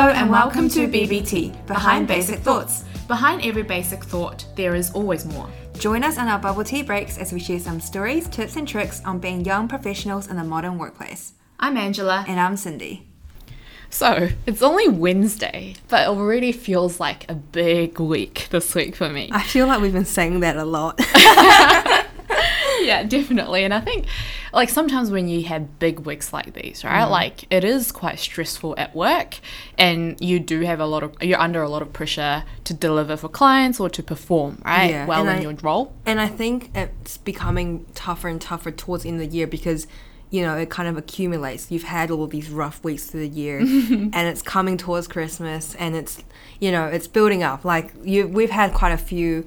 Hello and welcome to BBT, Behind Basic Thoughts. Behind every basic thought, there is always more. Join us on our bubble tea breaks as we share some stories, tips, and tricks on being young professionals in the modern workplace. I'm Angela. And I'm Cindy. So, it's only Wednesday, but it already feels like a big week this week for me. I feel like we've been saying that a lot. yeah, definitely. And I think, like, sometimes when you have big weeks like these, right, mm. like, it is quite stressful at work, and you do have a lot of, you're under a lot of pressure to deliver for clients or to perform, right, yeah. well and in I, your role. And I think it's becoming tougher and tougher towards the end of the year because you know, it kind of accumulates. You've had all these rough weeks through the year, and it's coming towards Christmas, and it's, you know, it's building up. Like you, we've had quite a few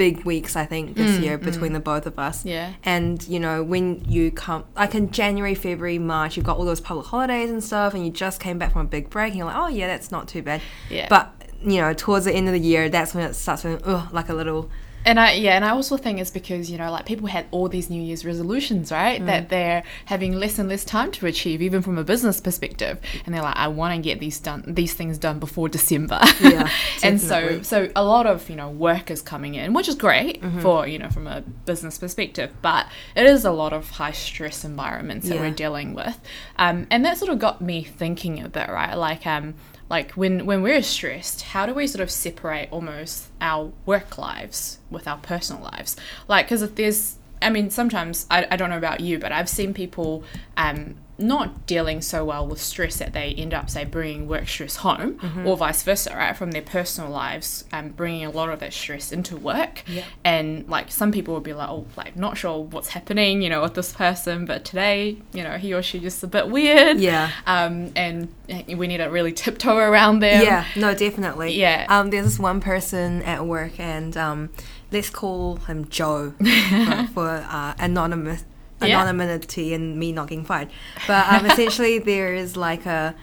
big weeks I think this mm, year between mm. the both of us. Yeah. And you know when you come like in January, February, March, you've got all those public holidays and stuff, and you just came back from a big break, and you're like, oh yeah, that's not too bad. Yeah. But you know towards the end of the year, that's when it starts feeling ugh, like a little and I yeah, and I also think it's because you know like people had all these New Year's resolutions, right? Mm. That they're having less and less time to achieve, even from a business perspective. And they're like, I want to get these done, these things done before December. Yeah, and so so a lot of you know work is coming in, which is great mm-hmm. for you know from a business perspective, but it is a lot of high stress environments that yeah. we're dealing with, um, and that sort of got me thinking a bit, right? Like um like when when we're stressed how do we sort of separate almost our work lives with our personal lives? Like because if there's i mean sometimes I, I don't know about you but i've seen people um not dealing so well with stress that they end up say bringing work stress home mm-hmm. or vice versa right from their personal lives and um, bringing a lot of that stress into work. Yeah. and like some people would be like oh like not sure what's happening you know with this person but today you know he or she just a bit weird. Yeah. Um and we need to really tiptoe around them. Yeah. No definitely. Yeah. Um there's this one person at work and um let's call him Joe for uh, anonymous anonymity yeah. and me not getting fired. But um, essentially, there is like a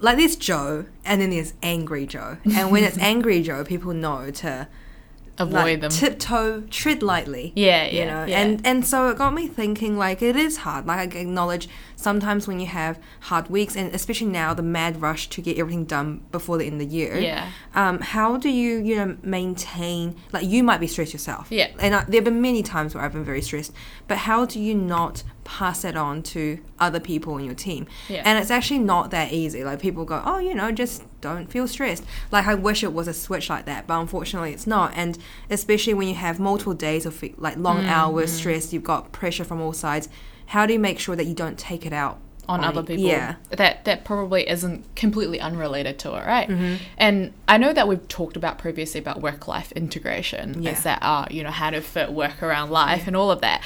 like this Joe, and then there's angry Joe, and when it's angry Joe, people know to avoid like, them tiptoe tread lightly yeah you yeah, know yeah. and and so it got me thinking like it is hard like i acknowledge sometimes when you have hard weeks and especially now the mad rush to get everything done before the end of the year yeah um how do you you know maintain like you might be stressed yourself yeah and I, there have been many times where i've been very stressed but how do you not pass it on to other people in your team. Yeah. And it's actually not that easy. Like people go, oh, you know, just don't feel stressed. Like I wish it was a switch like that, but unfortunately it's not. And especially when you have multiple days of like long mm, hours, stress, you've got pressure from all sides. How do you make sure that you don't take it out on, other people yeah. that that probably isn't completely unrelated to it right mm-hmm. and i know that we've talked about previously about work life integration yeah. is that uh you know how to fit work around life yeah. and all of that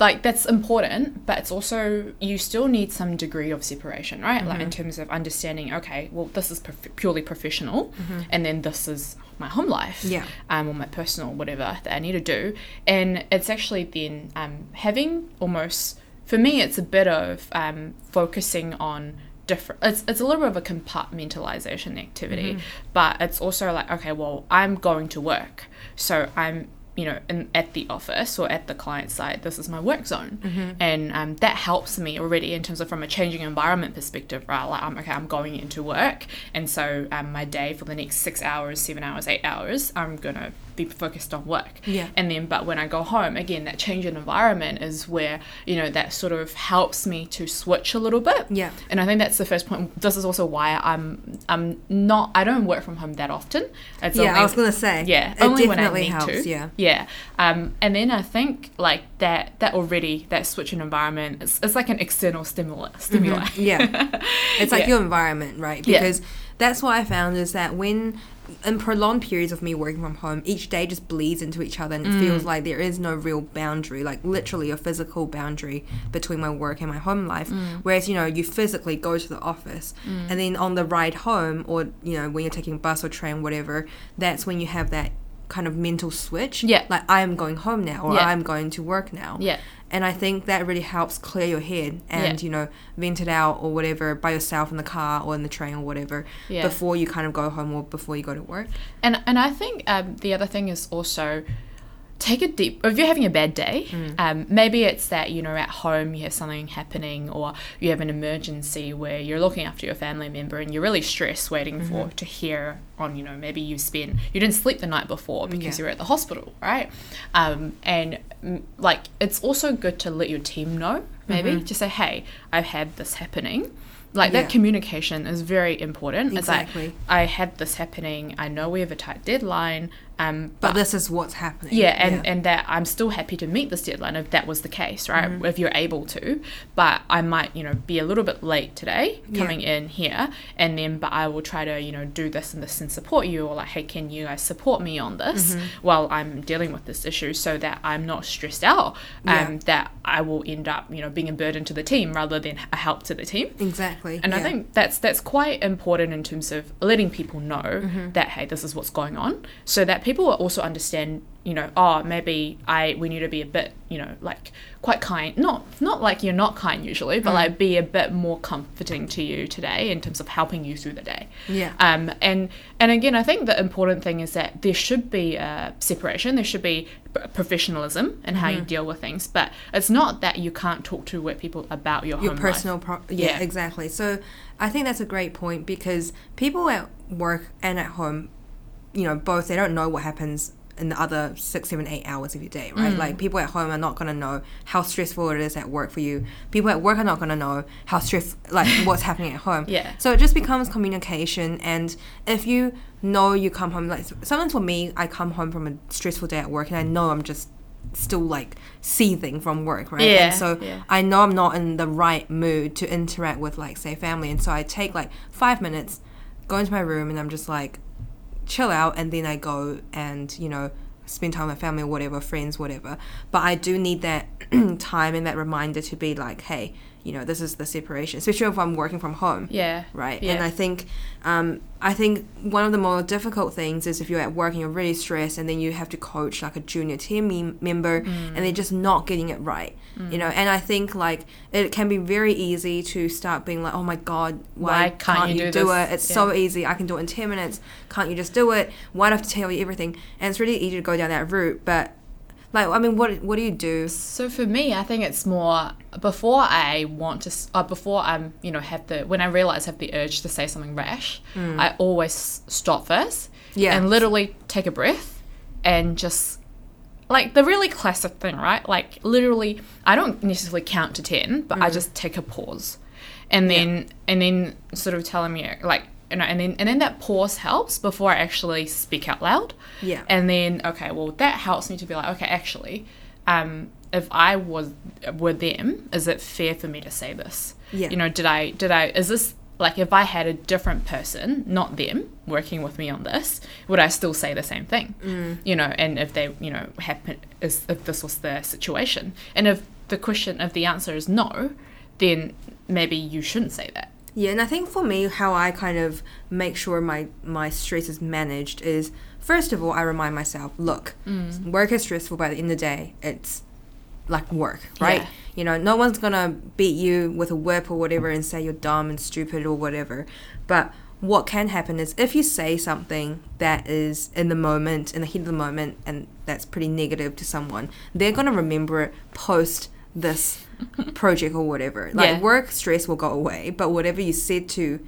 like that's important but it's also you still need some degree of separation right mm-hmm. like in mm-hmm. terms of understanding okay well this is prof- purely professional mm-hmm. and then this is my home life yeah um, or my personal whatever that i need to do and it's actually then um, having almost for me it's a bit of um, focusing on different it's, it's a little bit of a compartmentalization activity mm-hmm. but it's also like okay well i'm going to work so i'm you know, in, at the office or at the client side, this is my work zone, mm-hmm. and um, that helps me already in terms of from a changing environment perspective, right? Like, I'm okay, I'm going into work, and so um, my day for the next six hours, seven hours, eight hours, I'm gonna be focused on work. Yeah. And then, but when I go home, again, that change in environment is where, you know, that sort of helps me to switch a little bit. Yeah. And I think that's the first point. This is also why I'm, I'm not, I don't work from home that often. It's yeah, only, I was going to say. Yeah. It only when I need helps, to. Yeah. Yeah. Um, and then I think like that, that already, that switch in environment, it's, it's like an external stimuli. stimuli. Mm-hmm. Yeah. it's like yeah. your environment, right? Because yeah. that's what I found is that when in prolonged periods of me working from home, each day just bleeds into each other and it mm. feels like there is no real boundary, like literally a physical boundary between my work and my home life. Mm. Whereas, you know, you physically go to the office mm. and then on the ride home or, you know, when you're taking bus or train, whatever, that's when you have that kind of mental switch. Yeah. Like I am going home now or yeah. I'm going to work now. Yeah and I think that really helps clear your head and yeah. you know vent it out or whatever by yourself in the car or in the train or whatever yeah. before you kind of go home or before you go to work. And and I think um, the other thing is also take a deep if you're having a bad day um, maybe it's that you know at home you have something happening or you have an emergency where you're looking after your family member and you're really stressed waiting for to hear on you know maybe you spent you didn't sleep the night before because Yeah. you were at the hospital right? Um, and mm, like it's also good to let your team know maybe just say hey i've had this happening. Like Yeah. that communication is very important. Exactly. it's like i had this happening. I know we have a tight deadline um, But this is what's happening. yeah, and, and that I'm still happy to meet this deadline if that was the case, right? Mm-hmm. If you're able to, but I might, you know, be a little bit late today Yeah. coming in here, and then but I will try to, you know, do this and this and support you, or like, hey, can you guys support me on this Mm-hmm. while I'm dealing with this issue, so that I'm not stressed out, um, Yeah. that I will end up, you know, being a burden to the team rather than a help to the team. exactly. And I think that's that's quite important in terms of letting people know Mm-hmm. that hey, this is what's going on, so that people will also understand. You know, oh, maybe I we need to be a bit, you know, like quite kind. Not not like you're not kind usually, Mm. but like be a bit more comforting to you today in terms of helping you through the day. Yeah. Um. And and again, I think the important thing is that there should be a separation. There should be professionalism in how Mm-hmm. you deal with things, but it's not that you can't talk to work people about your, your home personal life. pro- yeah, Yeah. exactly so i think that's a great point because people at work and at home you know both they don't know what happens in the other six seven eight hours of your day right Mm. like people at home are not going to know how stressful it is at work for you people at work are not going to know how stress like what's happening at home Yeah. so it just becomes communication and if you know you come home like sometimes for me i come home from a stressful day at work and i know i'm just still like seething from work right Yeah, and so yeah. I know I'm not in the right mood to interact with like say family and so I take like five minutes, go into my room and I'm just like chill out and then I go and, you know, spend time with family or whatever, friends, whatever. But I do need that time and that reminder to be like, hey, you know, this is the separation, especially if I'm working from home. Yeah. Right. Yeah. And I think um, I think one of the more difficult things is if you're at work and you're really stressed and then you have to coach like a junior team mem- member and they're just not getting it right. You know, and I think like it can be very easy to start being like, oh my God, why, Why can't you do do it? It's so easy. I can do it in 10 minutes. Can't you just do it? Why do I have to tell you everything? And it's really easy to go down that route. But like, I mean, what, what do you do? So for me, I think it's more before I want to, uh, before I'm, you know, have the when I realize I have the urge to say something rash, I always stop first, Yeah. and literally take a breath, and just like the really classic thing, right? Like literally, I don't necessarily count to ten, but I just take a pause, and then and then sort of telling me like. You know, and then and then that pause helps before I actually speak out loud. Yeah. And then okay, well that helps me to be like, okay, actually, um, if I was were them, is it fair for me to say this? Yeah. You know, did I did I is this like if I had a different person, not them, working with me on this, would I still say the same thing? Mm. You know, and if they, you know, happen is if this was their situation. And if the question if the answer is no, then maybe you shouldn't say that. Yeah, and I think for me, how I kind of make sure my my stress is managed is first of all, I remind myself, look, mm. work is stressful, but at the end of the day, it's like work, right? Yeah. You know, no one's gonna beat you with a whip or whatever and say you're dumb and stupid or whatever. But what can happen is if you say something that is in the moment, in the heat of the moment, and that's pretty negative to someone, they're gonna remember it post this project or whatever. Like Yeah. work stress will go away, but whatever you said to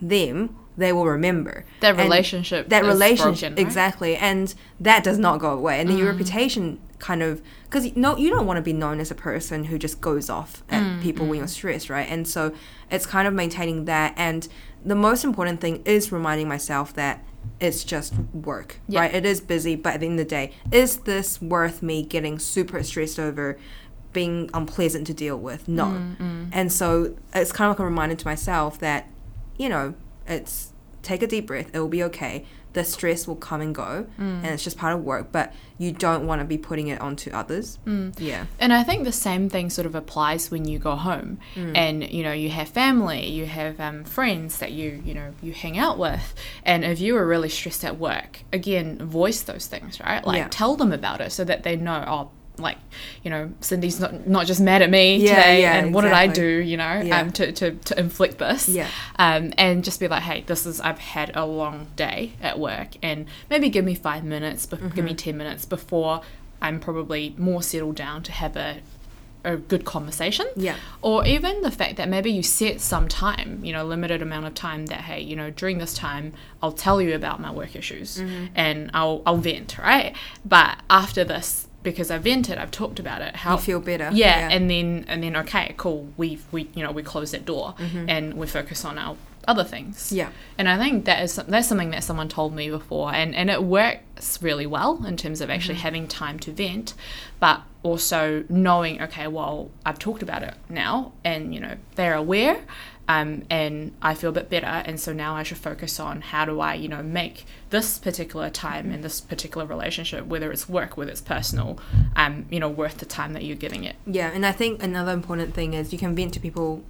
them, they will remember. That And relationship That relationship, broken, right? exactly, and that does not go away. And then Mm. your reputation kind of because no, you don't want to be known as a person who just goes off at Mm, people when you're stressed, right? And so it's kind of maintaining that. And the most important thing is reminding myself that it's just work, Yeah. right? It is busy, but at the end of the day, is this worth me getting super stressed over? Being unpleasant to deal with no Mm, and so it's kind of like a reminder to myself that you know it's take a deep breath it will be okay the stress will come and go Mm. and it's just part of work but you don't want to be putting it onto others Mm. yeah And I think the same thing sort of applies when you go home, and you know you have family, you have um, friends that you you know you hang out with, and if you are really stressed at work, again, voice those things, right? Like Yeah. tell them about it so that they know. Oh, like you know, Cindy's not not just mad at me Yeah, today, yeah, and what did I do? You know, Yeah. um, to, to to inflict this, Yeah. um, and just be like, hey, this is I've had a long day at work, and maybe give me five minutes, bef- give me Mm-hmm. ten minutes before I'm probably more settled down to have a a good conversation. Yeah. Or even the fact that maybe you set some time, you know, limited amount of time that hey, you know, during this time I'll tell you about my work issues Mm-hmm. and I'll I'll vent, right? But after this because I vented, I've talked about it. How You feel better. Yeah, Yeah. and then and then okay, cool. We we you know we close that door mm-hmm. and we focus on our other things. Mm-hmm. Yeah. And I think that is that's something that someone told me before, and and it works really well in terms of actually having time to vent, but also knowing okay, well I've talked about it now, and you know they're aware. Um, and I feel a bit better, and so now I should focus on how do I, you know, make this particular time and this particular relationship, whether it's work, whether it's personal, um, you know, worth the time that you're giving it. Yeah, and I think another important thing is you can vent to people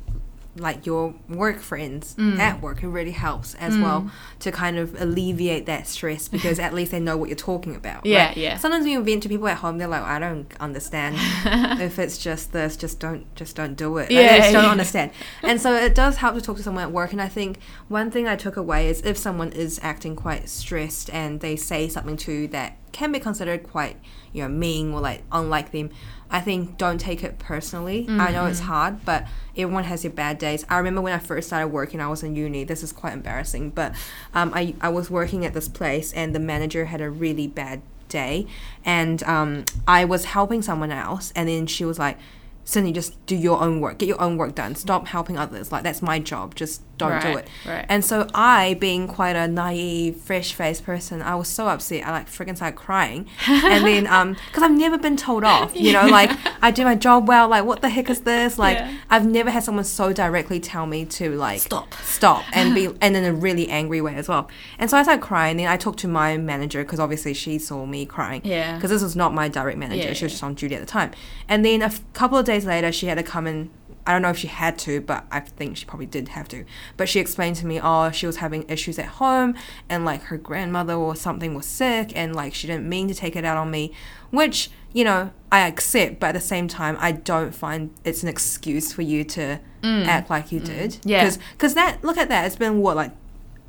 like your work friends Mm. at work. It really helps as well to kind of alleviate that stress because at least they know what you're talking about. Yeah, right? yeah. Sometimes when you vent to people at home, they're like, I don't understand. if it's just this, just don't, just don't do it. Yeah, just don't yeah. understand. And so it does help to talk to someone at work. And I think one thing I took away is if someone is acting quite stressed and they say something to you that can be considered quite, you know, mean or like unlike them, I think don't take it personally. I know it's hard, but everyone has their bad days. I remember when I first started working, I was in uni. This is quite embarrassing, but um, I, I was working at this place and the manager had a really bad day and um, I was helping someone else and then she was like, Cindy, just do your own work. Get your own work done. Stop helping others. Like that's my job. Just don't do it. right. And so I, being quite a naive, fresh-faced person, I was so upset. I like freaking started crying, and then um, because I've never been told off. You know, like I do my job well. Like what the heck is this? Like Yeah. I've never had someone so directly tell me to like Stop. stop, and be and in a really angry way as well. And so I started crying. Then I talked to my manager because obviously she saw me crying. Yeah. Because this was not my direct manager. Yeah, she was just on duty at the time. And then a f- couple of days later, she had to come in. I don't know if she had to, but I think she probably did have to. But she explained to me, oh, she was having issues at home, and like her grandmother or something was sick, and like she didn't mean to take it out on me, which you know I accept. But at the same time, I don't find it's an excuse for you to act like you did. Mm. Yeah. Because that look at that, it's been what like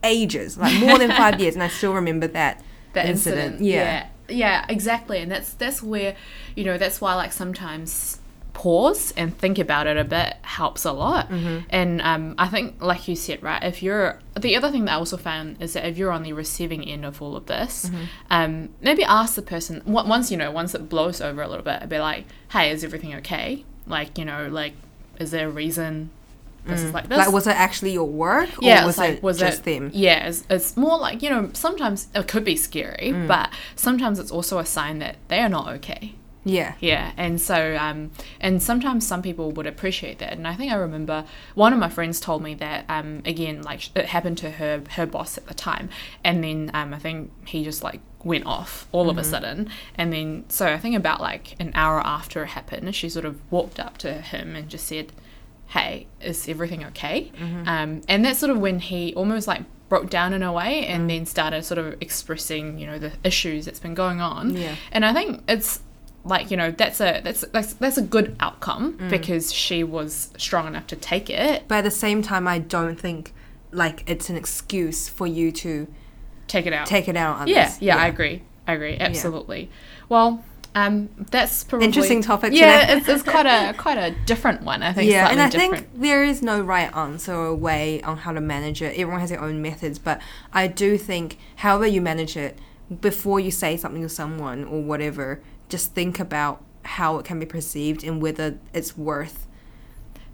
ages, like more than five years, and I still remember that that incident. incident. Yeah. yeah. exactly. And that's that's where, you know, that's why like sometimes pause and think about it a bit helps a lot. Mm-hmm. And um, I think, like you said, right, if you're the other thing that I also found is that if you're on the receiving end of all of this, Mm-hmm. um, maybe ask the person on- once you know once it blows over a little bit, be like, hey, is everything okay? Like you know, like is there a reason? This is like this. Mm. Like, was it actually your work, or yeah, was like, it was just it, them? Yeah, it's, it's more like you know. Sometimes it could be scary, Mm. but sometimes it's also a sign that they are not okay. Yeah. Yeah, and so um, and sometimes some people would appreciate that, and I think I remember one of my friends told me that um, again, like it happened to her her boss at the time, and then um, I think he just like went off all of a sudden, and then so I think about like an hour after it happened, she sort of walked up to him and just said, "Hey, is everything okay?" Um, and that's sort of when he almost like broke down in a way, and then started sort of expressing, you know, the issues that's been going on. Yeah. And I think it's like you know that's a that's that's, that's a good outcome Mm. because she was strong enough to take it, But at the same time, I don't think like it's an excuse for you to take it out. take it out on others. yeah, yeah, I agree. I agree. Absolutely. Well, um, that's probably Interesting topic Yeah, it's, it's quite a quite a different one. I think. Yeah, and I different. think there is no right answer or way on how to manage it. Everyone has their own methods, but I do think however you manage it, before you say something to someone or whatever, just think about how it can be perceived and whether it's worth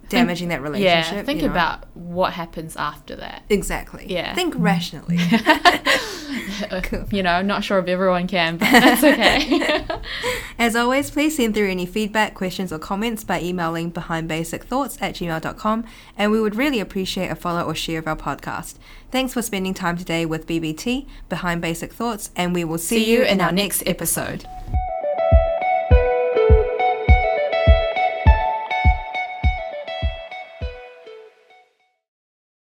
damaging that relationship. Yeah, think you know? about what happens after that. exactly. Yeah. think rationally. cool. You know, I'm not sure if everyone can, but that's okay. As always, please send through any feedback, questions, or comments by emailing behindbasicthoughts at gmail.com, and we would really appreciate a follow or share of our podcast. Thanks for spending time today with BBT, Behind Basic Thoughts, and we will see, See you in our next episode.